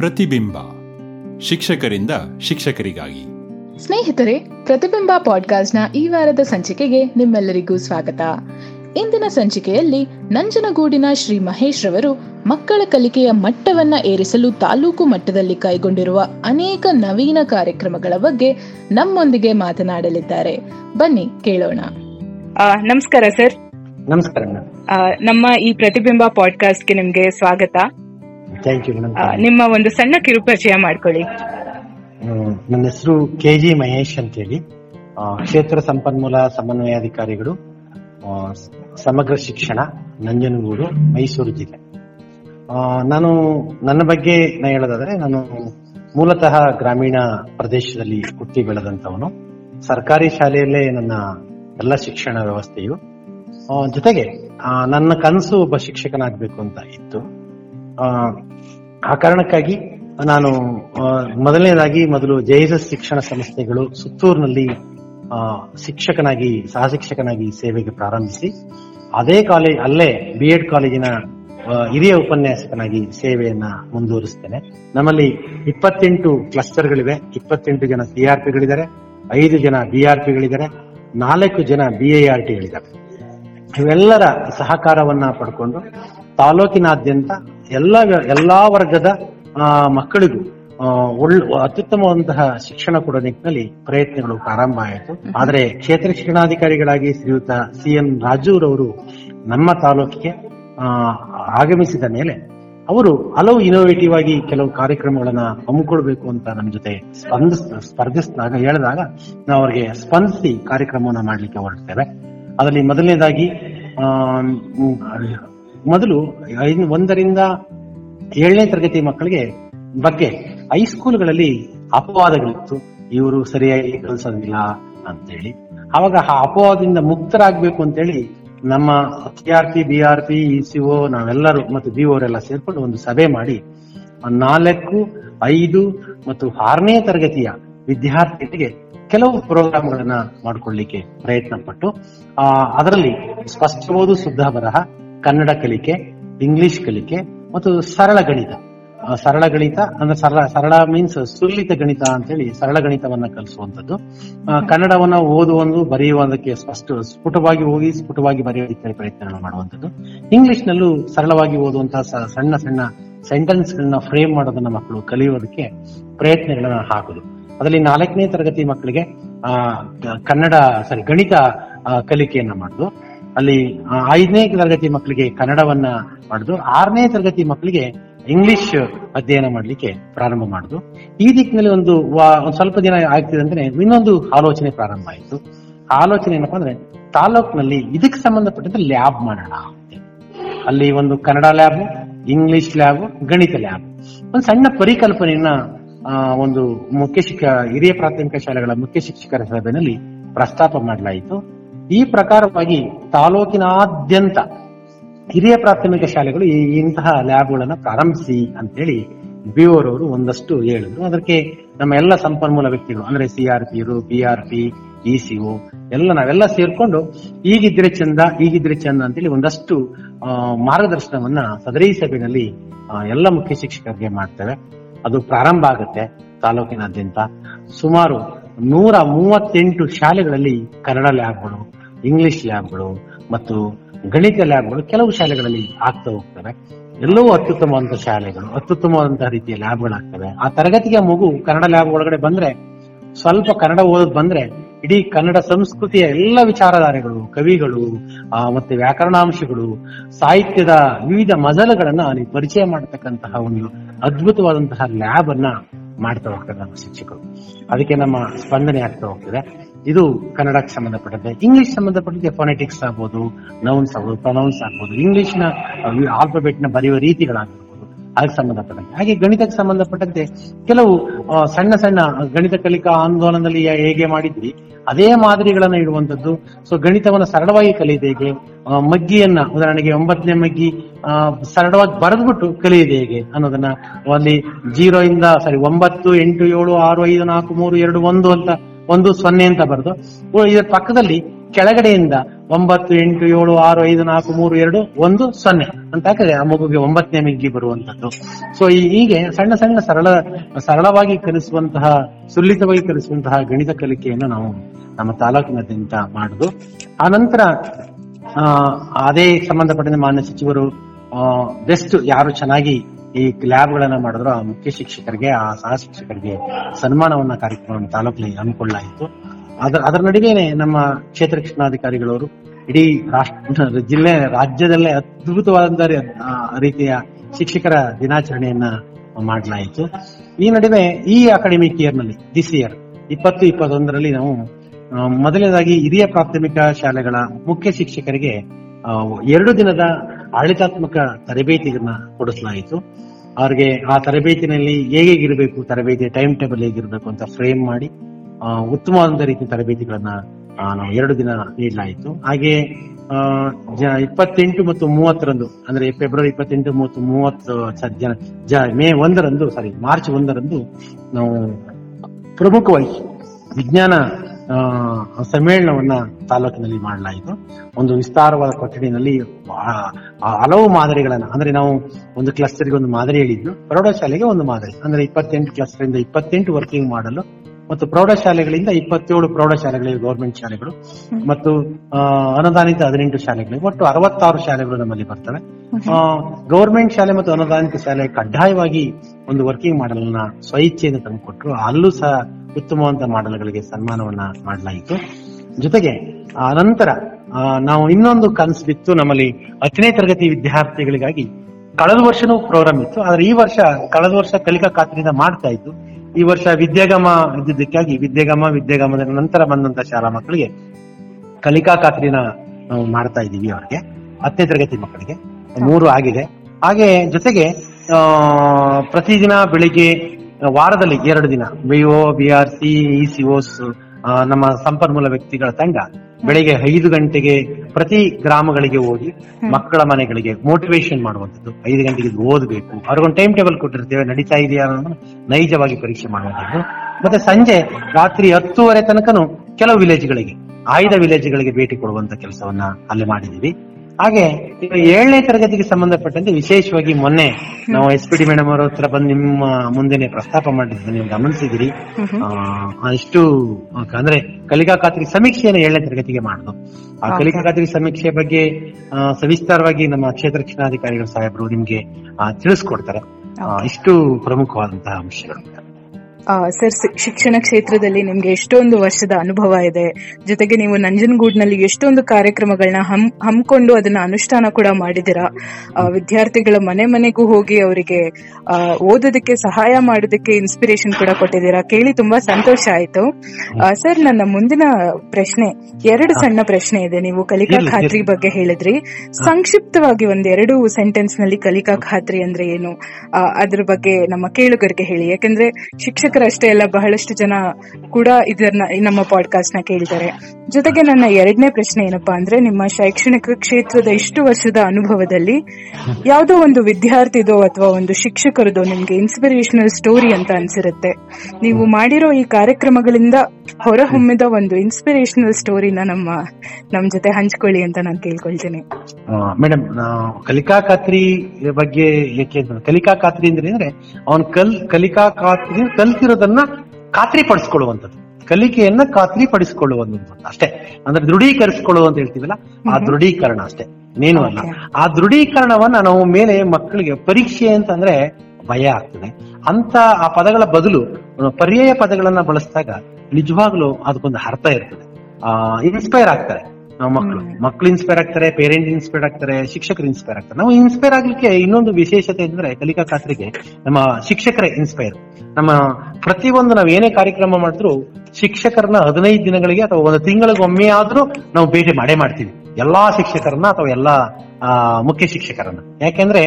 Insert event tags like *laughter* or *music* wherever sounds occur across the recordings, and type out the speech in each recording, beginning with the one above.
ಪ್ರತಿಬಿಂಬ. ಶಿಕ್ಷಕರಿಂದ ಶಿಕ್ಷಕರಿಗಾಗಿ. ಸ್ನೇಹಿತರೆ ಪ್ರತಿಬಿಂಬ ಪಾಡ್ಕಾಸ್ಟ್ನ ಈ ವಾರದ ಸಂಚಿಕೆಗೆ ನಿಮ್ಮೆಲ್ಲರಿಗೂ ಸ್ವಾಗತ. ಇಂದಿನ ಸಂಚಿಕೆಯಲ್ಲಿ ನಂಜನಗೂಡಿನ ಶ್ರೀ ಮಹೇಶ್ ರವರು ಮಕ್ಕಳ ಕಲಿಕೆಯ ಮಟ್ಟವನ್ನ ಏರಿಸಲು ತಾಲೂಕು ಮಟ್ಟದಲ್ಲಿ ಕೈಗೊಂಡಿರುವ ಅನೇಕ ನವೀನ ಕಾರ್ಯಕ್ರಮಗಳ ಬಗ್ಗೆ ನಮ್ಮೊಂದಿಗೆ ಮಾತನಾಡಲಿದ್ದಾರೆ. ಬನ್ನಿ ಕೇಳೋಣ. ಆ, ನಮಸ್ಕಾರ ಸರ್. ನಮಸ್ಕಾರ ನಮ್ಮ ಈ ಪ್ರತಿಬಿಂಬ ಪಾಡ್ಕಾಸ್ಟ್ಗೆ ನಿಮ್ಗೆ ಸ್ವಾಗತ. ನಿಮ್ಮ ಒಂದು ಸಣ್ಣ ಕಿರುಪರಿಚಯ ಮಾಡ್ಕೊಳ್ಳಿ. ನನ್ನ ಹೆಸರು ಕೆ ಜಿ ಮಹೇಶ್ ಅಂತ ಹೇಳಿ ಕ್ಷೇತ್ರ ಸಂಪನ್ಮೂಲ ಸಮನ್ವಯಾಧಿಕಾರಿಗಳು ಸಮಗ್ರ ಶಿಕ್ಷಣ ನಂಜನಗೂಡು ಮೈಸೂರು ಜಿಲ್ಲೆ. ನಾನು ನನ್ನ ಬಗ್ಗೆ ನಾ ಹೇಳೋದಾದ್ರೆ ನಾನು ಮೂಲತಃ ಗ್ರಾಮೀಣ ಪ್ರದೇಶದಲ್ಲಿ ಹುಟ್ಟಿ ಬೆಳೆದಂತವನು ಸರ್ಕಾರಿ ಶಾಲೆಯಲ್ಲೇ ನನ್ನ ಎಲ್ಲ ಶಿಕ್ಷಣ ವ್ಯವಸ್ಥೆಯು. ಜೊತೆಗೆ ನನ್ನ ಕನಸು ಒಬ್ಬ ಶಿಕ್ಷಕನಾಗಬೇಕು ಅಂತ ಇತ್ತು. ಆ, ಕಾರಣಕ್ಕಾಗಿ ನಾನು ಮೊದಲನೇದಾಗಿ ಮೊದಲು ಜೆಎಸ್ಎಸ್ ಶಿಕ್ಷಣ ಸಂಸ್ಥೆಗಳು ಸುತ್ತೂರಿನಲ್ಲಿ ಶಿಕ್ಷಕನಾಗಿ ಸಹ ಶಿಕ್ಷಕನಾಗಿ ಸೇವೆಗೆ ಪ್ರಾರಂಭಿಸಿ ಅದೇ ಕಾಲೇಜ್ ಅಲ್ಲೇ ಬಿ ಎಡ್ ಕಾಲೇಜಿನ ಹಿರಿಯ ಉಪನ್ಯಾಸಕನಾಗಿ ಸೇವೆಯನ್ನ ಮುಂದುವರಿಸ್ತೇನೆ. ನಮ್ಮಲ್ಲಿ ಇಪ್ಪತ್ತೆಂಟು ಕ್ಲಸ್ಟರ್ಗಳಿವೆ. ಇಪ್ಪತ್ತೆಂಟು ಜನ ಸಿಆರ್ ಪಿಗಳಿದ್ದಾರೆ. ಐದು ಜನ ಬಿ ಆರ್ ಪಿಗಳಿದ್ದಾರೆ. ನಾಲ್ಕು ಜನ ಬಿ ಎ ಆರ್ ಟಿಗಳಿದ್ದಾರೆ ಇವೆಲ್ಲರ ಸಹಕಾರವನ್ನ ಪಡ್ಕೊಂಡು ತಾಲೂಕಿನಾದ್ಯಂತ ಎಲ್ಲ ಎಲ್ಲಾ ವರ್ಗದ ಮಕ್ಕಳಿಗೂ ಒಳ್ಳೆ ಅತ್ಯುತ್ತಮವಾದಂತಹ ಶಿಕ್ಷಣ ಕೊಡೋ ನಿಟ್ಟಿನಲ್ಲಿ ಪ್ರಯತ್ನಗಳು ಪ್ರಾರಂಭ ಆಯಿತು. ಆದರೆ ಕ್ಷೇತ್ರ ಶಿಕ್ಷಣಾಧಿಕಾರಿಗಳಾಗಿ ಶ್ರೀಯುತ ಸಿ ಎನ್ ರಾಜೂರವರು ನಮ್ಮ ತಾಲೂಕಿಗೆ ಆಗಮಿಸಿದ ಮೇಲೆ ಅವರು ಹಲವು ಇನೋವೇಟಿವ್ ಆಗಿ ಕೆಲವು ಕಾರ್ಯಕ್ರಮಗಳನ್ನ ಹಮ್ಮಿಕೊಳ್ಬೇಕು ಅಂತ ನಮ್ಮ ಜೊತೆ ಸ್ಪಂದಿಸ್, ಸ್ಪರ್ಧಿಸಿದಾಗ, ಹೇಳಿದಾಗ ನಾವು ಅವರಿಗೆ ಸ್ಪಂದಿಸಿ ಕಾರ್ಯಕ್ರಮವನ್ನು ಮಾಡ್ಲಿಕ್ಕೆ ಹೊರಡ್ತೇವೆ. ಅದರಲ್ಲಿ ಮೊದಲನೇದಾಗಿ ಮೊದಲು ಒಂದರಿಂದ ಏಳನೇ ತರಗತಿ ಮಕ್ಕಳಿಗೆ ಬಗ್ಗೆ ಹೈಸ್ಕೂಲ್ಗಳಲ್ಲಿ ಅಪವಾದಗಳಿತ್ತು. ಇವರು ಸರಿಯಾಗಿ ಕಲಿಸೋದಿಲ್ಲ ಅಂತೇಳಿ. ಅವಾಗ ಆ ಅಪವಾದದಿಂದ ಮುಕ್ತರಾಗಬೇಕು ಅಂತೇಳಿ ನಮ್ಮ C R P, B R P ECO ನಾವೆಲ್ಲರೂ ಮತ್ತು ಬಿ ಓರೆಲ್ಲ ಸೇರ್ಕೊಂಡು ಒಂದು ಸಭೆ ಮಾಡಿ, ನಾಲ್ಕು, ಐದು ಮತ್ತು ಆರನೇ ತರಗತಿಯ ವಿದ್ಯಾರ್ಥಿಗಳಿಗೆ ಕೆಲವು ಪ್ರೋಗ್ರಾಮ್ಗಳನ್ನ ಮಾಡಿಕೊಳ್ಳಿಕ್ಕೆ ಪ್ರಯತ್ನ ಪಟ್ಟು ಅದರಲ್ಲಿ ಸ್ಪಷ್ಟ ಬರಹ ಕನ್ನಡ ಕಲಿಕೆ ಇಂಗ್ಲಿಷ್ ಕಲಿಕೆ ಮತ್ತು ಸರಳ ಗಣಿತ. ಸರಳ ಗಣಿತ ಅಂದ್ರೆ ಸರಳ ಸರಳ ಮೀನ್ಸ್ ಸುಲಿತ ಗಣಿತ ಅಂತ ಹೇಳಿ ಸರಳ ಗಣಿತವನ್ನ ಕಲಿಸುವಂತದ್ದು ಕನ್ನಡವನ್ನ ಓದುವಂದು, ಬರೆಯುವುದಕ್ಕೆ ಸ್ಪಷ್ಟ ಸ್ಫುಟವಾಗಿ ಹೋಗಿ, ಸ್ಫುಟವಾಗಿ ಬರೆಯೋದಕ್ಕೆ ಪ್ರಯತ್ನ ಮಾಡುವಂತದ್ದು ಇಂಗ್ಲಿಷ್ ನಲ್ಲೂ ಸರಳವಾಗಿ ಓದುವಂತಹ ಸಣ್ಣ ಸಣ್ಣ ಸೆಂಟೆನ್ಸ್ ಗಳನ್ನ ಫ್ರೇಮ್ ಮಾಡೋದನ್ನ ಮಕ್ಕಳು ಕಲಿಯೋದಕ್ಕೆ ಪ್ರಯತ್ನಗಳನ್ನ ಹಾಕುದು. ಅದರಲ್ಲಿ ನಾಲ್ಕನೇ ತರಗತಿ ಮಕ್ಕಳಿಗೆ ಕನ್ನಡ ಸಾರಿ ಗಣಿತ ಕಲಿಕೆಯನ್ನ ಮಾಡುದು. ಅಲ್ಲಿ ಐದನೇ ತರಗತಿ ಮಕ್ಕಳಿಗೆ ಕನ್ನಡವನ್ನ ಮಾಡುದು, ಆರನೇ ತರಗತಿ ಮಕ್ಕಳಿಗೆ ಇಂಗ್ಲಿಷ್ ಅಧ್ಯಯನ ಮಾಡ್ಲಿಕ್ಕೆ ಪ್ರಾರಂಭ ಮಾಡುದು. ಈ ದಿಕ್ಕಿನಲ್ಲಿ ಒಂದು ಸ್ವಲ್ಪ ದಿನ ಆಗ್ತಿದೆ ಅಂದ್ರೆ ಇನ್ನೊಂದು ಆಲೋಚನೆ ಪ್ರಾರಂಭ ಆಯ್ತು. ಆಲೋಚನೆ ಏನಪ್ಪಾ ಅಂದ್ರೆ, ತಾಲೂಕಿನಲ್ಲಿ ಇದಕ್ಕೆ ಸಂಬಂಧಪಟ್ಟಂತೆ ಲ್ಯಾಬ್ ಮಾಡೋಣ. ಅಲ್ಲಿ ಒಂದು ಕನ್ನಡ ಲ್ಯಾಬ್, ಇಂಗ್ಲಿಷ್ ಲ್ಯಾಬ್, ಗಣಿತ ಲ್ಯಾಬ್. ಒಂದು ಸಣ್ಣ ಪರಿಕಲ್ಪನೆಯನ್ನ ಒಂದು ಮುಖ್ಯ ಶಿಕ್ಷಕ ಹಿರಿಯ ಪ್ರಾಥಮಿಕ ಶಾಲೆಗಳ ಮುಖ್ಯ ಶಿಕ್ಷಕರ ಸಭೆಯಲ್ಲಿ ಪ್ರಸ್ತಾಪ ಮಾಡಲಾಯಿತು. ಈ ಪ್ರಕಾರವಾಗಿ ತಾಲೂಕಿನಾದ್ಯಂತ ಹಿರಿಯ ಪ್ರಾಥಮಿಕ ಶಾಲೆಗಳು ಇಂತಹ ಲ್ಯಾಬ್ಗಳನ್ನ ಪ್ರಾರಂಭಿಸಿ ಅಂತೇಳಿ ಬಿಒರವರು ಒಂದಷ್ಟು ಹೇಳಿದ್ರು. ಅದಕ್ಕೆ ನಮ್ಮ ಎಲ್ಲ ಸಂಪನ್ಮೂಲ ವ್ಯಕ್ತಿಗಳು, ಅಂದ್ರೆ C R P B R P, E C O, ಎಲ್ಲ ನಾವೆಲ್ಲ ಸೇರ್ಕೊಂಡು ಈಗಿದ್ರೆ ಚಂದ ಈಗಿದ್ರೆ ಚಂದ ಅಂತೇಳಿ ಒಂದಷ್ಟು ಮಾರ್ಗದರ್ಶನವನ್ನ ಸದರಿ ಸಭೆಯಲ್ಲಿ ಎಲ್ಲ ಮುಖ್ಯ ಶಿಕ್ಷಕರಿಗೆ ಮಾಡ್ತೇವೆ. ಅದು ಪ್ರಾರಂಭ ಆಗುತ್ತೆ ತಾಲೂಕಿನಾದ್ಯಂತ. ಸುಮಾರು ನೂರ ಮೂವತ್ತೆಂಟು ಶಾಲೆಗಳಲ್ಲಿ ಕನ್ನಡ ಲ್ಯಾಬ್ಗಳು ಇಂಗ್ಲಿಷ್ ಲ್ಯಾಬ್ಗಳು ಮತ್ತು ಗಣಿತ ಲ್ಯಾಬ್ಗಳು ಕೆಲವು ಶಾಲೆಗಳಲ್ಲಿ ಆಗ್ತಾ ಹೋಗ್ತವೆ. ಎಲ್ಲವೂ ಅತ್ಯುತ್ತಮವಾದಂತಹ ಶಾಲೆಗಳು ಅತ್ಯುತ್ತಮವಾದಂತಹ ರೀತಿಯ ಲ್ಯಾಬ್ಗಳಾಗ್ತವೆ ಆ ತರಗತಿಗೆ ಮಗು ಕನ್ನಡ ಲ್ಯಾಬ್ ಒಳಗಡೆ ಬಂದ್ರೆ ಸ್ವಲ್ಪ ಕನ್ನಡ ಓದೋದು ಬಂದ್ರೆ ಇಡೀ ಕನ್ನಡ ಸಂಸ್ಕೃತಿಯ ಎಲ್ಲ ವಿಚಾರಧಾರೆಗಳು ಕವಿಗಳು ಆ, ಮತ್ತೆ ವ್ಯಾಕರಣಾಂಶಗಳು ಸಾಹಿತ್ಯದ ವಿವಿಧ ಮಜಲುಗಳನ್ನ ಅಲ್ಲಿ ಪರಿಚಯ ಮಾಡತಕ್ಕಂತಹ ಒಂದು ಅದ್ಭುತವಾದಂತಹ ಲ್ಯಾಬ್ ಅನ್ನ ಮಾಡ್ತಾ ಹೋಗ್ತಾರೆ ನಮ್ಮ ಶಿಕ್ಷಕರು. ಅದಕ್ಕೆ ನಮ್ಮ ಸ್ಪಂದನೆ ಆಗ್ತಾ ಹೋಗ್ತದೆ. ಇದು ಕನ್ನಡಕ್ಕೆ ಸಂಬಂಧಪಟ್ಟಂತೆ ಇಂಗ್ಲಿಷ್ ಸಂಬಂಧಪಟ್ಟಂತೆ ಫೊನೆಟಿಕ್ಸ್ ಆಗ್ಬೋದು ನೌನ್ಸ್ ಆಗ್ಬೋದು ಪ್ರೊನೌನ್ಸ್ ಆಗ್ಬೋದು ಇಂಗ್ಲಿಷ್ನ ಆಲ್ಫಾಬೆಟ್ನ ಬರೆಯುವ ರೀತಿಗಳಾಗಿರ್ಬೋದು, ಅದಕ್ಕೆ ಸಂಬಂಧಪಟ್ಟಂತೆ. ಹಾಗೆ ಗಣಿತಕ್ಕೆ ಸಂಬಂಧಪಟ್ಟಂತೆ ಕೆಲವು ಸಣ್ಣ ಸಣ್ಣ ಗಣಿತ ಕಲಿಕಾ ಆಂದೋಲನದಲ್ಲಿ ಹೇಗೆ ಮಾಡಿದ್ವಿ ಅದೇ ಮಾದರಿಗಳನ್ನ ಇಡುವಂತದ್ದು ಸೊ ಗಣಿತವನ್ನ ಸರಳವಾಗಿ ಕಲಿಯದೆ ಹೇಗೆ ಆ, ಮಗ್ಗಿಯನ್ನ ಉದಾಹರಣೆಗೆ ಒಂಬತ್ತನೇ ಮಗ್ಗಿ ಸರಳವಾಗಿ ಬರೆದ್ಬಿಟ್ಟು ಕಲಿಯದೆ ಹೇಗೆ ಅನ್ನೋದನ್ನ ಅಲ್ಲಿ ಜೀರೋ ಇಂದ ಸಾರಿ ಒಂಬತ್ತು ಎಂಟು ಏಳು ಆರು ಐದು ನಾಲ್ಕು ಮೂರು ಎರಡು ಒಂದು ಅಂತ ಒಂದು ಸೊನ್ನೆ ಅಂತ ಬರೆದು ಇದರ ಪಕ್ಕದಲ್ಲಿ ಕೆಳಗಡೆಯಿಂದ ಒಂಬತ್ತು ಎಂಟು ಏಳು ಆರು ಐದು ನಾಲ್ಕು ಮೂರು ಎರಡು ಒಂದು ಸೊನ್ನೆ. ಅಂತ ಹಾಕಿದ್ರೆ ಆ ಮಗುಗೆ ಒಂಬತ್ತನೇ ಮಿಗ್ಗಿ ಬರುವಂತದ್ದು ಸೊ ಹೀಗೆ ಸಣ್ಣ ಸಣ್ಣ ಸರಳ ಸರಳವಾಗಿ ಕಲಿಸುವಂತಹ ಸುಲಿತವಾಗಿ ಕಲಿಸುವಂತಹ ಗಣಿತ ಕಲಿಕೆಯನ್ನು ನಾವು ನಮ್ಮ ತಾಲೂಕಿನಾದ್ಯಂತ ಮಾಡುದು. ಆ ನಂತರ ಆ, ಅದೇ ಸಂಬಂಧಪಟ್ಟಂತೆ ಮಾನ್ಯ ಸಚಿವರು ಬೆಸ್ಟ್ ಯಾರು ಚೆನ್ನಾಗಿ ಈ ಲ್ಯಾಬ್ ಗಳನ್ನ ಮಾಡಿದ್ರು ಆ ಮುಖ್ಯ ಶಿಕ್ಷಕರಿಗೆ ಆ ಸಹ ಶಿಕ್ಷಕರಿಗೆ ಸನ್ಮಾನವನ್ನ ಕಾರ್ಯಕ್ರಮ ತಾಲೂಕಿನಲ್ಲಿ ಹಮ್ಮಿಕೊಳ್ಳಲಾಯಿತು. ಅದರ ಅದರ ನಡುವೆನೆ ನಮ್ಮ ಕ್ಷೇತ್ರ ಶಿಕ್ಷಣಾಧಿಕಾರಿಗಳವರು ಇಡೀ ರಾಷ್ಟ್ರ, ಜಿಲ್ಲೆ, ರಾಜ್ಯದಲ್ಲೇ ಅದ್ಭುತವಾದ ರೀತಿಯ ಶಿಕ್ಷಕರ ದಿನಾಚರಣೆಯನ್ನ ಮಾಡಲಾಯಿತು. ಈ ನಡುವೆ ಈ ಅಕಾಡೆಮಿಕ್ ಇಯರ್ನಲ್ಲಿ ದಿಸ್ ಇಯರ್ ಇಪ್ಪತ್ತು, ಇಪ್ಪತ್ತೊಂದರಲ್ಲಿ ನಾವು ಮೊದಲನೇದಾಗಿ ಹಿರಿಯ ಪ್ರಾಥಮಿಕ ಶಾಲೆಗಳ ಮುಖ್ಯ ಶಿಕ್ಷಕರಿಗೆ ಎರಡು ದಿನದ ಆಡಳಿತಾತ್ಮಕ ತರಬೇತಿಯನ್ನ ಕೊಡಿಸಲಾಯಿತು. ಅವ್ರಿಗೆ ಆ ತರಬೇತಿನಲ್ಲಿ ಹೇಗಿರಬೇಕು ತರಬೇತಿ ಟೈಮ್ ಟೇಬಲ್ ಹೇಗಿರಬೇಕು ಅಂತ ಫ್ರೇಮ್ ಮಾಡಿ ಉತ್ತಮವಾದ ರೀತಿಯ ತರಬೇತಿಗಳನ್ನ ನಾವು ಎರಡು ದಿನ ನೀಡಲಾಯಿತು. ಹಾಗೆ ಇಪ್ಪತ್ತೆಂಟು ಮತ್ತು ಮೂವತ್ತರಂದು, ಅಂದ್ರೆ ಫೆಬ್ರವರಿ ಇಪ್ಪತ್ತೆಂಟು ಮತ್ತು ಮೂವತ್ತು ಜನ, ಜ- ಮೇ ಒಂದರಂದು ಸಾರಿ ಮಾರ್ಚ್ ಒಂದರಂದು ನಾವು ಪ್ರಮುಖವಾಗಿ ವಿಜ್ಞಾನ ಸಮ್ಮೇಳನವನ್ನ ತಾಲೂಕಿನಲ್ಲಿ ಮಾಡಲಾಯಿತು. ಒಂದು ವಿಸ್ತಾರವಾದ ಕೊಠಡಿನಲ್ಲಿ ಹಲವು ಮಾದರಿಗಳನ್ನ, ಅಂದ್ರೆ ನಾವು ಒಂದು ಕ್ಲಸ್ಟರ್ಗೆ ಒಂದು ಮಾದರಿ ಹೇಳಿದ್ದು ಪ್ರೌಢಶಾಲೆಗೆ ಒಂದು ಮಾದರಿ, ಅಂದ್ರೆ ಇಪ್ಪತ್ತೆಂಟು ಕ್ಲಸ್ಟರ್ ಇಂದ ಇಪ್ಪತ್ತೆಂಟು ವರ್ಕಿಂಗ್ ಮಾಡಲು ಮತ್ತು ಪ್ರೌಢಶಾಲೆಗಳಿಂದ ಇಪ್ಪತ್ತೇಳು ಪ್ರೌಢಶಾಲೆಗಳಿವೆ ಗೌರ್ಮೆಂಟ್ ಶಾಲೆಗಳು. ಮತ್ತು ಅನುದಾನಿತ ಹದಿನೆಂಟು ಶಾಲೆಗಳಿವೆ. ಒಟ್ಟು ಅರವತ್ತಾರು ಶಾಲೆಗಳು ನಮ್ಮಲ್ಲಿ ಬರ್ತವೆ. ಗೌರ್ಮೆಂಟ್ ಶಾಲೆ ಮತ್ತು ಅನುದಾನಿತ ಶಾಲೆ ಕಡ್ಡಾಯವಾಗಿ ಒಂದು ವರ್ಕಿಂಗ್ ಮಾಡೆಲ್ನ ಸ್ವಇಚ್ಛೆಯಿಂದ ತಂದುಕೊಟ್ರು. ಅಲ್ಲೂ ಸಹ ಉತ್ತಮವಾದ ಮಾಡೆಲ್ಗಳಿಗೆ ಸನ್ಮಾನವನ್ನ ಮಾಡಲಾಯಿತು. ಜೊತೆಗೆ ಆ ನಂತರ ನಾವು ಇನ್ನೊಂದು ಕನಸು ಬಿತ್ತು ನಮ್ಮಲ್ಲಿ ಹತ್ತನೇ ತರಗತಿ ವಿದ್ಯಾರ್ಥಿಗಳಿಗಾಗಿ ಕಳೆದ ವರ್ಷನೂ ಪ್ರೋಗ್ರಾಮ್ ಇತ್ತು. ಆದ್ರೆ ಈ ವರ್ಷ ಕಳೆದ ವರ್ಷ ಕಲಿಕಾ ಖಾತ್ರಿಯಿಂದ ಮಾಡ್ತಾ ಇತ್ತು ಈ ವರ್ಷ ವಿದ್ಯಾಗಮ ಇದ್ದಿದ್ದಕ್ಕಾಗಿ ವಿದ್ಯಾಗಮ, ವಿದ್ಯಾಗಮದ ನಂತರ ಬಂದಂತ ಶಾಲಾ ಮಕ್ಕಳಿಗೆ ಕಲಿಕಾ ಖಾತ್ರಿನ ನಾವು ಮಾಡ್ತಾ ಇದ್ದೀವಿ ಅವ್ರಿಗೆ, ಹತ್ತನೇ ತರಗತಿ ಮಕ್ಕಳಿಗೆ. ಮೂರು ಆಗಿದೆ. ಹಾಗೆ ಜೊತೆಗೆ ಪ್ರತಿದಿನ ಬೆಳಿಗ್ಗೆ, ವಾರದಲ್ಲಿ ಎರಡು ದಿನ BO B R C E C Os ನಮ್ಮ ಸಂಪನ್ಮೂಲ ವ್ಯಕ್ತಿಗಳ ತಂಡ ಬೆಳಿಗ್ಗೆ ಐದು ಗಂಟೆಗೆ ಪ್ರತಿ ಗ್ರಾಮಗಳಿಗೆ ಹೋಗಿ ಮಕ್ಕಳ ಮನೆಗಳಿಗೆ ಮೋಟಿವೇಶನ್ ಮಾಡುವಂಥದ್ದು. ಐದು ಗಂಟೆಗೆ ಓದಬೇಕು. ಅವ್ರಿಗೊಂದು ಟೈಮ್ ಟೇಬಲ್ ಕೊಟ್ಟಿರ್ತೇವೆ. ನಡೀತಾ ಇದೆಯಾ ಅನ್ನೋದನ್ನ ನೈಜವಾಗಿ ಪರೀಕ್ಷೆ ಮಾಡುವಂಥದ್ದು. ಮತ್ತೆ ಸಂಜೆ ರಾತ್ರಿ ಹತ್ತುವರೆ ತನಕನು ಕೆಲವು ವಿಲೇಜ್ಗಳಿಗೆ ಆಯ್ದ ವಿಲೇಜ್ಗಳಿಗೆ ಭೇಟಿ ಕೊಡುವಂತ ಕೆಲಸವನ್ನ ಅಲ್ಲಿ ಮಾಡಿದೀವಿ ಹಾಗೆ ಈಗ ಏಳನೇ ತರಗತಿಗೆ ಸಂಬಂಧಪಟ್ಟಂತೆ ವಿಶೇಷವಾಗಿ ಮೊನ್ನೆ ನಾವು ಎಸ್ ಪಿ ಡಿ ಮೇಡಮ್ ಅವರ ಹತ್ರ ಬಂದು ನಿಮ್ಮ ಮುಂದೆನೆ ಪ್ರಸ್ತಾಪ ಮಾಡಿದ್ದು ನೀವು ಗಮನಿಸಿದಿರಿ. ಆ, ಇಷ್ಟು ಅಂದ್ರೆ ಕಲಿಕಾ ಖಾತ್ರಿ ಸಮೀಕ್ಷೆಯನ್ನು ಏಳನೇ ತರಗತಿಗೆ ಮಾಡುದು. ಆ ಕಲಿಕಾ ಖಾತ್ರಿ ಸಮೀಕ್ಷೆ ಬಗ್ಗೆ ಸವಿಸ್ತಾರವಾಗಿ ನಮ್ಮ ಕ್ಷೇತ್ರ ಶಿಕ್ಷಣಾಧಿಕಾರಿಗಳು ಸಾಹೇಬರು ನಿಮ್ಗೆ ತಿಳಿಸ್ಕೊಡ್ತಾರೆ. ಇಷ್ಟು ಪ್ರಮುಖವಾದಂತಹ ಅಂಶಗಳು. ಸರ್ ಶಿಕ್ಷಣ ಕ್ಷೇತ್ರದಲ್ಲಿ ನಿಮ್ಗೆ ಎಷ್ಟೊಂದು ವರ್ಷದ ಅನುಭವ ಇದೆ. ಜೊತೆಗೆ ನೀವು ನಂಜನಗೂಡ್ನಲ್ಲಿ ಎಷ್ಟೊಂದು ಕಾರ್ಯಕ್ರಮಗಳನ್ನ ಹಮ್ ಹಮ್ಮಿಕೊಂಡು ಅದನ್ನ ಅನುಷ್ಠಾನ ಕೂಡ ಮಾಡಿದಿರಾ ವಿದ್ಯಾರ್ಥಿಗಳ ಮನೆ ಮನೆಗೂ ಹೋಗಿ ಅವರಿಗೆ ಓದೋದಕ್ಕೆ ಸಹಾಯ ಮಾಡೋದಕ್ಕೆ ಇನ್ಸ್ಪಿರೇಷನ್ ಕೂಡ ಕೊಟ್ಟಿದ್ದೀರಾ. ಕೇಳಿ ತುಂಬಾ ಸಂತೋಷ ಆಯ್ತು. ಸರ್ ನನ್ನ ಮುಂದಿನ ಪ್ರಶ್ನೆ ಎರಡು ಸಣ್ಣ ಪ್ರಶ್ನೆ ಇದೆ. ನೀವು ಕಲಿಕಾ ಖಾತ್ರಿ ಬಗ್ಗೆ ಹೇಳಿದ್ರಿ. ಸಂಕ್ಷಿಪ್ತವಾಗಿ ಒಂದೆರಡು ಸೆಂಟೆನ್ಸ್ನಲ್ಲಿ ಕಲಿಕಾ ಖಾತ್ರಿ ಅಂದ್ರೆ ಏನು? ಅದ್ರ ಬಗ್ಗೆ ನಮ್ಮ ಕೇಳುಗರಿಗೆ ಹೇಳಿ. ಯಾಕಂದ್ರೆ ಶಿಕ್ಷಕರಷ್ಟೇ ಅಲ್ಲ, ಬಹಳಷ್ಟು ಜನ ಕೂಡ ಇದನ್ನ ನಮ್ಮ ಪಾಡ್ಕಾಸ್ಟ್ನ ಕೇಳ್ತಾರೆ. ಜೊತೆಗೆ ನನ್ನ ಎರಡನೇ ಪ್ರಶ್ನೆ ಏನಪ್ಪಾ ಅಂದ್ರೆ, ನಿಮ್ಮ ಶೈಕ್ಷಣಿಕ ಕ್ಷೇತ್ರದ ಇಷ್ಟು ವರ್ಷದ ಅನುಭವದಲ್ಲಿ ಯಾವುದೋ ಒಂದು ವಿದ್ಯಾರ್ಥಿದೋ ಅಥವಾ ಒಂದು ಶಿಕ್ಷಕರದೋ ನಿಮ್ಗೆ ಇನ್ಸ್ಪಿರೇಷನಲ್ ಸ್ಟೋರಿ ಅಂತ ಅನ್ಸಿರುತ್ತೆ. ನೀವು ಮಾಡಿರೋ ಈ ಕಾರ್ಯಕ್ರಮಗಳಿಂದ ಹೊರಹೊಮ್ಮಿದ ಒಂದು ಇನ್ಸ್ಪಿರೇಷನಲ್ ಸ್ಟೋರಿನ ನಮ್ಮ, ನಮ್ ಜೊತೆ ಹಂಚ್ಕೊಳ್ಳಿ ಅಂತ ನಾನು ಕೇಳ್ಕೊಳ್ತೀನಿ. ಮೇಡಮ್ ಕಲಿಕಾ ಖಾತ್ರಿ ಬಗ್ಗೆ ಕಲಿಕಾ ಖಾತ್ರಿ ಅಂದ್ರೆ ಅವನ್ ಕಲ್ ಕಲಿಕಾ ಖಾತ್ರಿ ಕಲ್ತಿರೋದನ್ನ ಖಾತ್ರಿ ಪಡಿಸ್ಕೊಳ್ಳುವಂಥದ್ದು ಕಲಿಕೆಯನ್ನ ಖಾತ್ರಿ ಪಡಿಸಿಕೊಳ್ಳುವಂಥದ್ದು ಅಷ್ಟೇ. ಅಂದ್ರೆ ದೃಢೀಕರಿಸಿಕೊಳ್ಳುವ ಅಂತ ಹೇಳ್ತೀವಲ್ಲ ಆ ದೃಢೀಕರಣ ಅಷ್ಟೇ. ಇನ್ನೇನು ಅಲ್ಲ. ಆ ದೃಢೀಕರಣವನ್ನ ನಾವು ಮೇಲೆ ಮಕ್ಕಳಿಗೆ ಪರೀಕ್ಷೆ ಅಂತಂದ್ರೆ ಭಯ ಆಗ್ತದೆ. ಅಂತ ಆ ಪದಗಳ ಬದಲು ಪರ್ಯಾಯ ಪದಗಳನ್ನ ಬಳಸಿದಾಗ ನಿಜವಾಗ್ಲೂ ಅದಕ್ಕೊಂದು ಅರ್ಥ ಇರ್ತದೆ. ಆ ಇನ್ಸ್ಪೈರ್ ಆಗ್ತಾರೆ. ನಾವು ಮಕ್ಕಳು ಮಕ್ಕಳು ಇನ್ಸ್ಪೈರ್ ಆಗ್ತಾರೆ ಪೇರೆಂಟ್ ಇನ್ಸ್ಪೈರ್ ಆಗ್ತಾರೆ ಶಿಕ್ಷಕರು ಇನ್ಸ್ಪೈರ್ ಆಗ್ತಾರೆ. ನಾವು ಇನ್ಸ್ಪೈರ್ ಆಗ್ಲಿಕ್ಕೆ ಇನ್ನೊಂದು ವಿಶೇಷತೆ ಅಂದ್ರೆ ಕಲಿಕಾ ಖಾತ್ರಿಗೆ ನಮ್ಮ ಶಿಕ್ಷಕರೇ ಇನ್ಸ್ಪೈರ್ ನಮ್ಮ ಪ್ರತಿಯೊಂದು ನಾವು ಏನೇ ಕಾರ್ಯಕ್ರಮ ಮಾಡಿದ್ರು ಶಿಕ್ಷಕರನ್ನ ಹದಿನೈದು ದಿನಗಳಿಗೆ ಅಥವಾ ಒಂದು ತಿಂಗಳಿಗೆ ಒಮ್ಮೆ ಆದ್ರೂ ನಾವು ಭೇಟಿ ಮಾಡೇ ಮಾಡ್ತೀವಿ. ಎಲ್ಲಾ ಶಿಕ್ಷಕರನ್ನ ಅಥವಾ ಎಲ್ಲಾ ಆ, ಮುಖ್ಯ ಶಿಕ್ಷಕರನ್ನ. ಯಾಕೆಂದ್ರೆ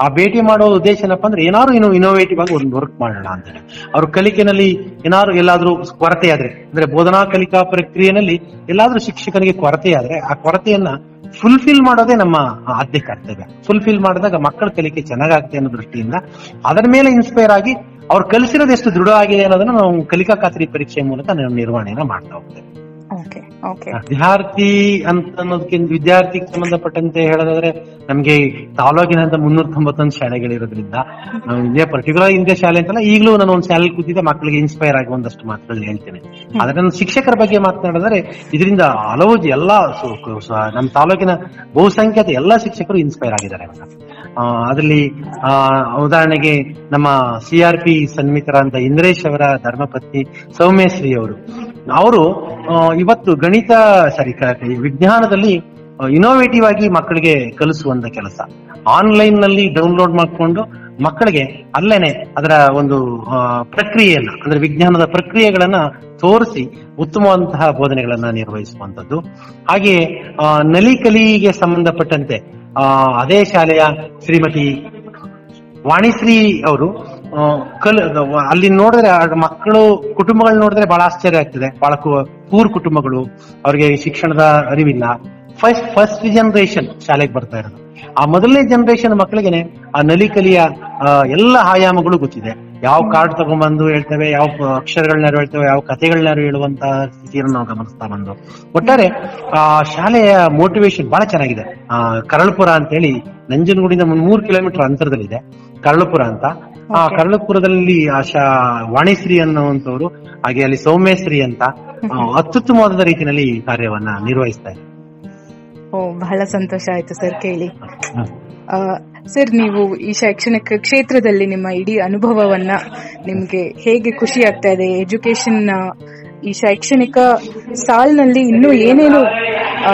ಆ ಭೇಟಿ ಮಾಡೋ ಉದ್ದೇಶ ಏನಪ್ಪಾ ಅಂದ್ರೆ ಏನಾದ್ರು ಇನ್ನು ಇನೋವೇಟಿವ್ ಆಗಿ ಒಂದು ವರ್ಕ್ ಮಾಡೋಣ ಅಂತ ಹೇಳಿ ಅವ್ರ ಕಲಿಕೆನಲ್ಲಿ ಏನಾದ್ರು ಎಲ್ಲಾದ್ರೂ ಕೊರತೆ ಆದ್ರೆ ಅಂದ್ರೆ ಬೋಧನಾ ಕಲಿಕಾ ಪ್ರಕ್ರಿಯೆನಲ್ಲಿ ಎಲ್ಲಾದ್ರೂ ಶಿಕ್ಷಕನಿಗೆ ಕೊರತೆ ಆದ್ರೆ ಆ ಕೊರತೆಯನ್ನ ಫುಲ್ಫಿಲ್ ಮಾಡೋದೇ ನಮ್ಮ ಆದ್ಯ ಕರ್ತವ್ಯ. ಫುಲ್ಫಿಲ್ ಮಾಡಿದಾಗ ಮಕ್ಕಳ ಕಲಿಕೆ ಚೆನ್ನಾಗಾಗ್ತದೆ ಅನ್ನೋ ದೃಷ್ಟಿಯಿಂದ ಅದರ ಮೇಲೆ ಇನ್ಸ್ಪೈರ್ ಆಗಿ ಅವ್ರು ಕಲಿಸಿರೋದು ಎಷ್ಟು ದೃಢ ಆಗಿದೆ ಅನ್ನೋದನ್ನ ನಾವು ಕಲಿಕಾ ಖಾತ್ರಿ ಪರೀಕ್ಷೆ ಮೂಲಕ ನಾವು ನಿರ್ವಹಣೆಯನ್ನ ಮಾಡ್ತಾ ಹೋಗ್ತೇವೆ. ವಿದ್ಯಾರ್ಥಿ ಅಂತ ಅನ್ನೋದಕ್ಕಿಂತ ವಿದ್ಯಾರ್ಥಿಗೆ ಸಂಬಂಧಪಟ್ಟಂತೆ ಹೇಳೋದಾದ್ರೆ ನಮ್ಗೆ ತಾಲೂಕಿನಂತ ಮುನ್ನೂರ ತೊಂಬತ್ತೊಂದು ಶಾಲೆಗಳಿರೋದ್ರಿಂದ ನಾವು ಇದೇ ಪರ್ಟಿಕ್ಯುಲರ್ ಇಂದೇ ಶಾಲೆ ಅಂತಲ್ಲ, ಈಗಲೂ ನಾನು ಒಂದು ಶಾಲೆ ಕೂತಿದ್ದೆ ಮಕ್ಕಳಿಗೆ ಇನ್ಸ್ಪೈರ್ ಆಗಿ ಒಂದಷ್ಟು ಮಾತುಗಳನ್ನ ಹೇಳ್ತೇನೆ. ಆದ್ರೆ ನಾನು ಶಿಕ್ಷಕರ ಬಗ್ಗೆ ಮಾತನಾಡಿದ್ರೆ, ಇದರಿಂದ ಹಲವು ಎಲ್ಲಾ ನಮ್ಮ ತಾಲೂಕಿನ ಬಹುಸಂಖ್ಯಾತ ಎಲ್ಲಾ ಶಿಕ್ಷಕರು ಇನ್ಸ್ಪೈರ್ ಆಗಿದ್ದಾರೆ ಅದರಲ್ಲಿ ಉದಾಹರಣೆಗೆ ನಮ್ಮ ಸಿ ಆರ್ ಪಿ ಸನ್ಮಿತರಾದಂತ ಇಂದ್ರೇಶ್ ಅವರ ಧರ್ಮಪತ್ನಿ ಸೌಮ್ಯಶ್ರೀ ಅವರು. ಅವರು ಇವತ್ತು ಗಣಿತ ಸಾರಿ ವಿಜ್ಞಾನದಲ್ಲಿ ಇನೋವೇಟಿವ್ ಆಗಿ ಮಕ್ಕಳಿಗೆ ಕಲಿಸುವಂತ ಕೆಲಸ. ಆನ್ಲೈನ್ನಲ್ಲಿ ಡೌನ್ಲೋಡ್ ಮಾಡ್ಕೊಂಡು ಮಕ್ಕಳಿಗೆ ಅಲ್ಲೇನೆ ಅದರ ಒಂದು ಪ್ರಕ್ರಿಯೆಯನ್ನ, ಅಂದ್ರೆ ವಿಜ್ಞಾನದ ಪ್ರಕ್ರಿಯೆಗಳನ್ನ ತೋರಿಸಿ ಉತ್ತಮವಂತಹ ಬೋಧನೆಗಳನ್ನ ನಿರ್ವಹಿಸುವಂತದ್ದು ಹಾಗೆ ನಲಿಕಲಿಗೆ ಸಂಬಂಧಪಟ್ಟಂತೆ ಅದೇ ಶಾಲೆಯ ಶ್ರೀಮತಿ ವಾಣಿಶ್ರೀ ಅವರು ಕಲ್ ಅಲ್ಲಿ ನೋಡಿದ್ರೆ ಮಕ್ಕಳು, ಕುಟುಂಬಗಳು ನೋಡಿದ್ರೆ ಬಹಳ ಆಶ್ಚರ್ಯ ಆಗ್ತದೆ. ಬಹಳ ಪೂರ್ ಕುಟುಂಬಗಳು, ಅವ್ರಿಗೆ ಶಿಕ್ಷಣದ ಅರಿವಿಲ್ಲ. ಫಸ್ಟ್ ಫಸ್ಟ್ ಜನರೇಷನ್ ಶಾಲೆಗೆ ಬರ್ತಾ ಇರೋದು. ಆ ಮೊದಲನೇ ಜನರೇಷನ್ ಮಕ್ಕಳಿಗೆ ಆ ನಲಿ ಕಲಿಯ ಎಲ್ಲ ಆಯಾಮಗಳು ಗೊತ್ತಿದೆ. ಯಾವ ಕಾರ್ಡ್ ತಗೊಂಡ್ಬಂದು ಹೇಳ್ತೇವೆ, ಯಾವ ಅಕ್ಷರಗಳನ್ನ ಹೇಳ್ತೇವೆ, ಯಾವ ಕಥೆಗಳನ್ನ ಹೇಳುವಂತ ಸ್ಥಿತಿಯನ್ನು ನಾವು ಗಮನಿಸ್ತಾ ಬಂದು. ಒಟ್ಟಾರೆ, ಆ ಶಾಲೆಯ ಮೋಟಿವೇಶನ್ ಬಹಳ ಚೆನ್ನಾಗಿದೆ. ಆ, ಕರಳಪುರ ಅಂತ ಹೇಳಿ ನಂಜನಗೂಡಿಂದ ಒಂದ್ ಮೂರ್ ಕಿಲೋಮೀಟರ್ ಅಂತರದಲ್ಲಿದೆ. ಕರಳುಪುರ ಅಂತ. ಆ ಕರಳಪುರದಲ್ಲಿ ಆಶಾ ವಾಣಿಶ್ರೀ ಅನ್ನುವಂಥವ್ರು ಹಾಗೆ ಅಲ್ಲಿ ಸೌಮ್ಯಶ್ರೀ ಅಂತ *laughs* ಅತ್ಯುತ್ತಮವಾದ ರೀತಿಯಲ್ಲಿ ಈ ಕಾರ್ಯವನ್ನ ನಿರ್ವಹಿಸ್ತಾ ಇದೆ ಓ ಬಹಳ ಸಂತೋಷ ಆಯ್ತು ಸರ್ ಕೇಳಿ. ಸರ್ ನೀವು ಈ ಶೈಕ್ಷಣಿಕ ಕ್ಷೇತ್ರದಲ್ಲಿ ನಿಮ್ಮ ಇಡೀ ಅನುಭವವನ್ನ ನಿಮ್ಗೆ ಹೇಗೆ ಖುಷಿ ಆಗ್ತಾ ಇದೆ? ಎಜುಕೇಶನ್ ಈ ಶೈಕ್ಷಣಿಕ ಸಾಲಿನಲ್ಲಿ ಇನ್ನೂ ಏನೇನು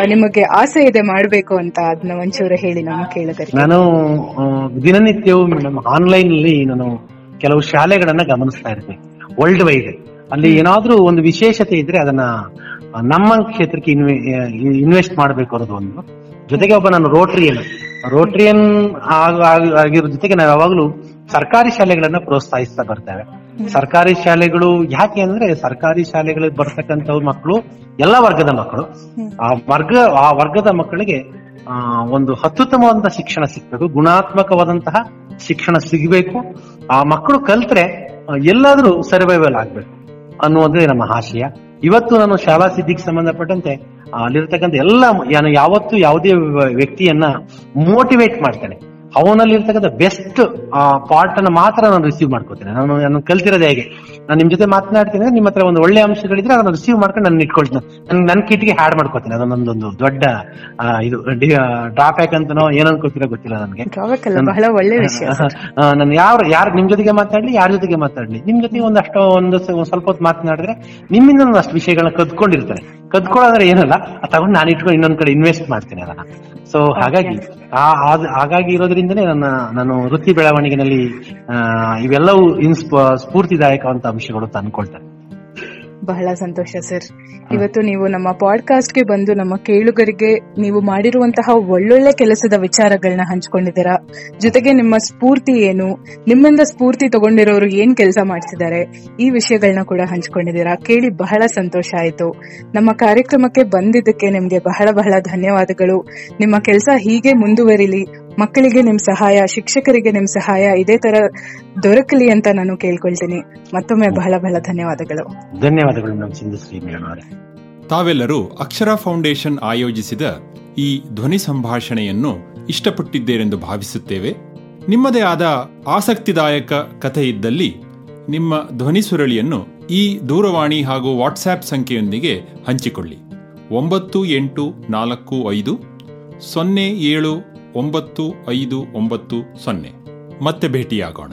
ನಿಮಗೆ ಆಸೆ ಇದೆ ಮಾಡಬೇಕು ಅಂತ ಅದನ್ನ ಒಂಚೂರು ಹೇಳಿ ನಮ್ಮ ಕೇಳಿದರೆ ನಾನು ದಿನನಿತ್ಯವೂ ಮೇಡಮ್ ಆನ್ಲೈನ್ ಅಲ್ಲಿ ನಾನು ಕೆಲವು ಶಾಲೆಗಳನ್ನ ಗಮನಿಸ್ತಾ ಇರ್ತೀನಿ. ವರ್ಲ್ಡ್ ವೈಡ್ ಅಲ್ಲಿ ಏನಾದ್ರೂ ಒಂದು ವಿಶೇಷತೆ ಇದ್ರೆ ಅದನ್ನ ನಮ್ಮ ಕ್ಷೇತ್ರಕ್ಕೆ ಇನ್ವೆಸ್ಟ್ ಮಾಡಬೇಕು ಅನ್ನೋದು ಒಂದು. ಜೊತೆಗೆ ಒಬ್ಬ ನಾನು ರೋಟ್ರಿಯನ್ ರೋಟ್ರಿಯನ್ ಆಗಿರೋ ಜೊತೆಗೆ ನಾವು ಯಾವಾಗಲೂ ಸರ್ಕಾರಿ ಶಾಲೆಗಳನ್ನ ಪ್ರೋತ್ಸಾಹಿಸ್ತಾ ಬರ್ತೇವೆ. ಸರ್ಕಾರಿ ಶಾಲೆಗಳು ಯಾಕೆ ಅಂದ್ರೆ ಸರ್ಕಾರಿ ಶಾಲೆಗಳಿಗೆ ಬರ್ತಕ್ಕಂತ ಮಕ್ಕಳು ಎಲ್ಲಾ ವರ್ಗದ ಮಕ್ಕಳು. ಆ ವರ್ಗ ಆ ವರ್ಗದ ಮಕ್ಕಳಿಗೆ ಆ, ಒಂದು ಅತ್ಯುತ್ತಮವಾದಂತಹ ಶಿಕ್ಷಣ ಸಿಗ್ಬೇಕು ಗುಣಾತ್ಮಕವಾದಂತಹ ಶಿಕ್ಷಣ ಸಿಗಬೇಕು. ಆ ಮಕ್ಕಳು ಕಲ್ತ್ರೆ ಎಲ್ಲಾದ್ರೂ ಸರ್ವೈವಲ್ ಆಗ್ಬೇಕು ಅನ್ನುವುದೇ ನಮ್ಮ ಆಶಯ. ಇವತ್ತು ನಾನು ಶಾಲಾ ಸಿದ್ಧಿಗೆ ಸಂಬಂಧಪಟ್ಟಂತೆ ಅಲ್ಲಿರ್ತಕ್ಕಂಥ ಎಲ್ಲ ನಾನು ಯಾವತ್ತು ಯಾವುದೇ ವ್ಯಕ್ತಿಯನ್ನ ಮೋಟಿವೇಟ್ ಮಾಡ್ತೇನೆ. ಅವನಲ್ಲಿರ್ತಕ್ಕಂಥ ಬೆಸ್ಟ್ ಪಾರ್ಟ್ ಅನ್ನ ಮಾತ್ರ ನಾನು ರಿಸೀವ್ ಮಾಡ್ಕೋತೇನೆ ನಾನು ನಾನು ಕಲ್ತಿರೋದು ಹೇಗೆ. ನಾನು ನಿಮ್ ಜೊತೆ ಮಾತನಾಡ್ತೀನಿ ನಿಮ್ಮ ಹತ್ರ ಒಂದು ಒಳ್ಳೆ ಅಂಶಗಳಿದ್ರೆ ಅದನ್ನ ರಿಸೀವ್ ಮಾಡ್ಕೊಂಡು ನಾನು ಇಟ್ಕೊಳ್ತೀನಿ. ನನ್ ನನ್ನ ಕಿಟ್ಗೆ ಹ್ಯಾಡ್ ಮಾಡ್ಕೋತೀನಿ. ಅದನ್ನೊಂದೊಂದು ದೊಡ್ಡ ಇದು ಡ್ರಾಬ್ಯಾಕ್ ಅಂತನೋ ಏನ್ ಅನ್ಕೋತಿರೋ ಗೊತ್ತಿಲ್ಲ ನನಗೆ. ಡ್ರಾಬ್ಯಾಕ್ ಅಲ್ಲ ಬಹಳ ಒಳ್ಳೆ ವಿಷಯ *laughs* ನಾನು ಯಾರು ಯಾರು ನಿಮ್ ಜೊತೆಗೆ ಮಾತಾಡ್ಲಿ ಯಾರ ಜೊತೆಗೆ ಮಾತಾಡ್ಲಿ ನಿಮ್ ಜೊತೆ ಒಂದಷ್ಟು ಒಂದು ಸ್ವಲ್ಪ ಹೊತ್ತು ಮಾತನಾಡಿದ್ರೆ ನಿಮ್ಮಿಂದ ಒಂದಷ್ಟು ವಿಷಯಗಳನ್ನ ಕದ್ಕೊಂಡಿರ್ತಾರೆ. ಕದ್ಕೊಳ್ಳೋದ್ರೆ ಏನಲ್ಲ ತಗೊಂಡು ನಾನು ಇಟ್ಕೊಂಡು ಇನ್ನೊಂದ್ ಕಡೆ ಇನ್ವೆಸ್ಟ್ ಮಾಡ್ತೀನಿ ಅದನ್ನ. ಸೊ ಹಾಗಾಗಿ ಆ- ಹಾಗಾಗಿ ಇರೋದ್ರಿಂದನೇ ನನ್ನ ನಾನು ವೃತ್ತಿ ಬೆಳವಣಿಗೆನಲ್ಲಿ ಇವೆಲ್ಲವೂ ಇನ್ಸ್ಪ ಸ್ಫೂರ್ತಿದಾಯಕವಂತ ಅಂಶಗಳು ತಂದ್ಕೊಳ್ತಾರೆ. ಬಹಳ ಸಂತೋಷ ಸರ್. ಇವತ್ತು ನೀವು ನಮ್ಮ ಪಾಡ್ಕಾಸ್ಟ್ಗೆ ಬಂದು ನಮ್ಮ ಕೇಳುಗರಿಗೆ ನೀವು ಮಾಡಿರುವಂತಹ ಒಳ್ಳೊಳ್ಳೆ ಕೆಲಸದ ವಿಚಾರಗಳನ್ನ ಹಂಚ್ಕೊಂಡಿದ್ದೀರಾ? ಜೊತೆಗೆ ನಿಮ್ಮ ಸ್ಫೂರ್ತಿ ಏನು? ನಿಮ್ಮಿಂದ ಸ್ಫೂರ್ತಿ ತಗೊಂಡಿರೋರು ಏನ್ ಕೆಲಸ ಮಾಡ್ತಿದ್ದಾರೆ? ಈ ವಿಷಯಗಳನ್ನ ಕೂಡ ಹಂಚ್ಕೊಂಡಿದ್ದೀರಾ? ಕೇಳಿ ಬಹಳ ಸಂತೋಷ ಆಯ್ತು. ನಮ್ಮ ಕಾರ್ಯಕ್ರಮಕ್ಕೆ ಬಂದಿದ್ದಕ್ಕೆ ನಿಮ್ಗೆ ಬಹಳ ಬಹಳ ಧನ್ಯವಾದಗಳು. ನಿಮ್ಮ ಕೆಲಸ ಹೀಗೆ ಮುಂದುವರಿಲಿ. ಮಕ್ಕಳಿಗೆ ನಿಮ್ ಸಹಾಯ ಶಿಕ್ಷಕರಿಗೆ ನಿಮ್ ಸಹಾಯ ಇದೇ ತರ ದೊರಕಲಿ ಅಂತ ನಾನು ಕೇಳ್ಕೊಳ್ತೀನಿ. ಮತ್ತೊಮ್ಮೆ ಬಹಳ ಬಹಳ ಧನ್ಯವಾದಗಳು. ಧನ್ಯವಾದಗಳು ತಾವೆಲ್ಲರೂ ಅಕ್ಷರ ಫೌಂಡೇಶನ್ ಆಯೋಜಿಸಿದ ಈ ಧ್ವನಿ ಸಂಭಾಷಣೆಯನ್ನು ಇಷ್ಟಪಟ್ಟಿದ್ದೇರೆಂದು ಭಾವಿಸುತ್ತೇವೆ. ನಿಮ್ಮದೇ ಆದ ಆಸಕ್ತಿದಾಯಕ ಕಥೆ ಇದ್ದಲ್ಲಿ ನಿಮ್ಮ ಧ್ವನಿ ಸುರಳಿಯನ್ನು ಈ ದೂರವಾಣಿ ಹಾಗೂ ವಾಟ್ಸ್ಆ್ಯಪ್ ಸಂಖ್ಯೆಯೊಂದಿಗೆ ಹಂಚಿಕೊಳ್ಳಿ. ಒಂಬತ್ತು ಎಂಟು ನಾಲ್ಕು ಐದು ಸೊನ್ನೆ ಏಳು ಒಂಬತ್ತು ಐದು ಒಂಬತ್ತು ಸೊನ್ನೆ. ಮತ್ತೆ ಭೇಟಿಯಾಗೋಣ.